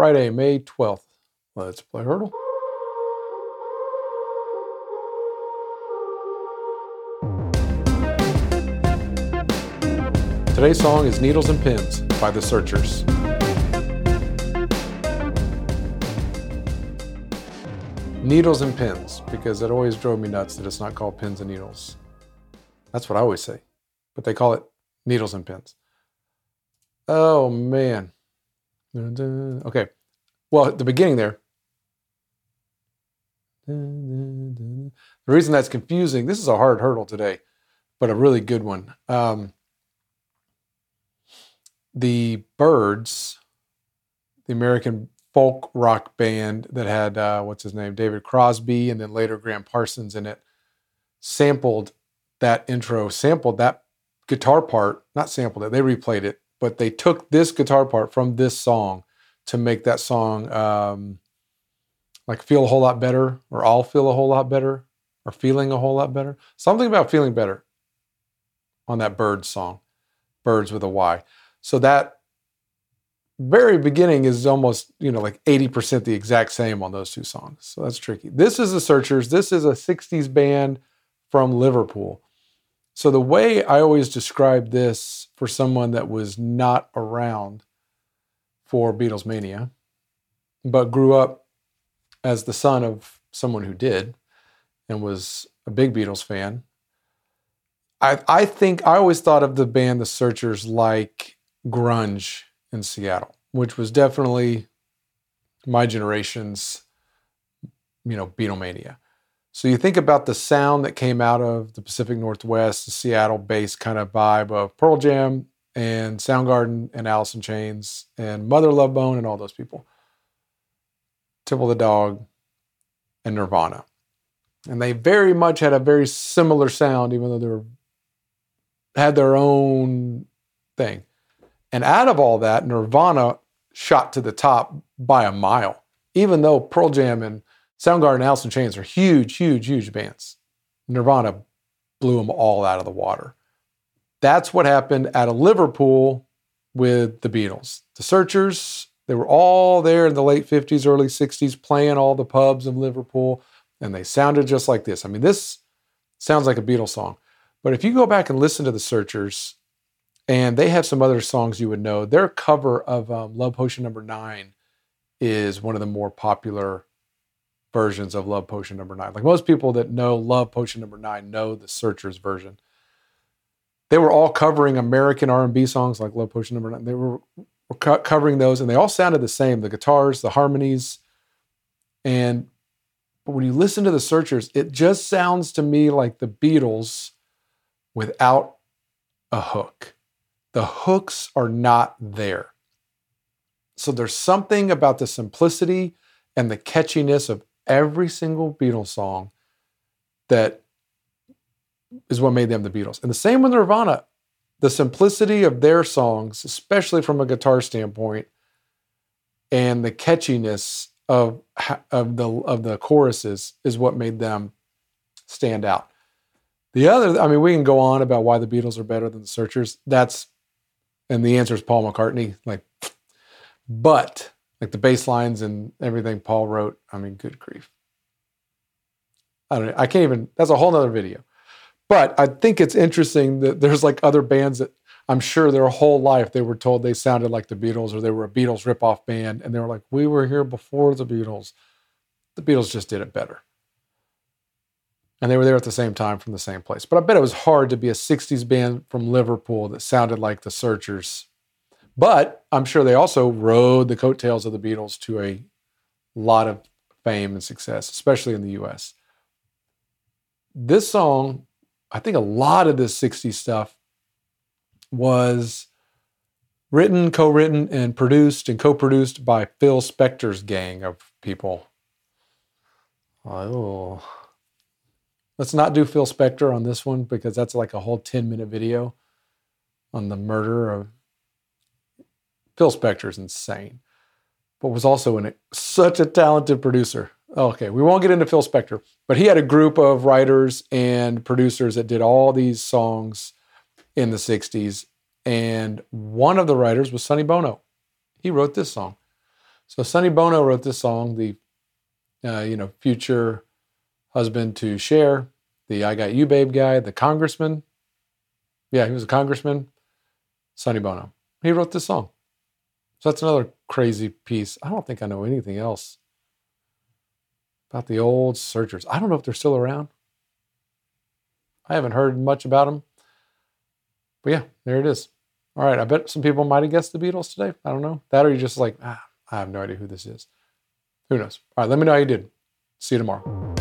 Friday, May 12th. Let's play Heardle. Today's song is Needles and Pins by The Searchers. Needles and pins, because it always drove me nuts that it's not called pins and needles. That's what I always say, but they call it needles and pins. Oh man. Okay. Well, at the beginning there. The reason that's confusing, this is a hard Heardle today, but a really good one. Um, the Byrds, the American folk rock band that had uh, what's his name, David Crosby, and then later Gram Parsons in it, sampled that intro, sampled that guitar part, not sampled it, they replayed it, but they took this guitar part from this song to make that song um, like feel a whole lot better, or I'll feel a whole lot better, or feeling a whole lot better. Something about feeling better on that bird song, Byrds with a Y. So that very beginning is almost, you know, like 80% the exact same on those two songs. So that's tricky. This is the Searchers. This is a 60s band from Liverpool. So the way I always describe this for someone that was not around for Beatles Mania, but grew up as the son of someone who did and was a big Beatles fan. I, I think I always thought of the band The Searchers like grunge in Seattle, which was definitely my generation's, you know, Beatlemania. So you think about the sound that came out of the Pacific Northwest, the Seattle-based kind of vibe of Pearl Jam and Soundgarden and Alice in Chains and Mother Love Bone and all those people. Temple the Dog and Nirvana. And they very much had a very similar sound, even though they were had their own thing. And out of all that, Nirvana shot to the top by a mile, even though Pearl Jam and Soundgarden Alice in Chains are huge, huge, huge bands. Nirvana blew them all out of the water. That's what happened at a Liverpool with the Beatles. The Searchers, they were all there in the late 50s, early 60s, playing all the pubs of Liverpool, and they sounded just like this. I mean, this sounds like a Beatles song. But if you go back and listen to the Searchers, and they have some other songs you would know. Their cover of um, Love Potion Number Nine is one of the more popular versions of Love Potion Number Nine. Like most people that know Love Potion Number Nine know the Searchers version. They were all covering American R&B songs like Love Potion Number Nine. They were, were co- covering those, and they all sounded the same. The guitars, the harmonies, and but when you listen to the Searchers, it just sounds to me like the Beatles without a hook the hooks are not there. So there's something about the simplicity and the catchiness of every single Beatles song that is what made them the Beatles. And the same with Nirvana. The simplicity of their songs, especially from a guitar standpoint, and the catchiness of, of the of the choruses is what made them stand out. The other, I mean, we can go on about why the Beatles are better than the Searchers. That's and the answer is Paul McCartney. Like, but like the bass lines and everything Paul wrote. I mean, good grief. I don't know. I can't even, that's a whole nother video. But I think it's interesting that there's like other bands that I'm sure their whole life they were told they sounded like the Beatles or they were a Beatles ripoff band. And they were like, we were here before the Beatles. The Beatles just did it better and they were there at the same time from the same place. But I bet it was hard to be a 60s band from Liverpool that sounded like the Searchers. But I'm sure they also rode the coattails of the Beatles to a lot of fame and success, especially in the US. This song, I think a lot of this 60s stuff was written, co written, and produced and co produced by Phil Spector's gang of people. Oh. Let's not do Phil Spector on this one because that's like a whole 10 minute video on the murder of Phil Spector is insane, but was also an, such a talented producer. Okay, we won't get into Phil Spector, but he had a group of writers and producers that did all these songs in the 60s. And one of the writers was Sonny Bono. He wrote this song. So Sonny Bono wrote this song, the uh, you know future husband to Cher, the I Got You Babe guy, the congressman. Yeah, he was a congressman. Sonny Bono. He wrote this song. So that's another crazy piece. I don't think I know anything else about the old searchers. I don't know if they're still around. I haven't heard much about them. But yeah, there it is. All right, I bet some people might have guessed the Beatles today. I don't know. That or you're just like, ah, I have no idea who this is. Who knows? All right, let me know how you did. See you tomorrow.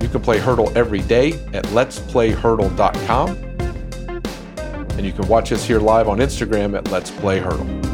You can play Heardle every day at letsplayheardle.com. And you can watch us here live on Instagram at Let's Play Heardle.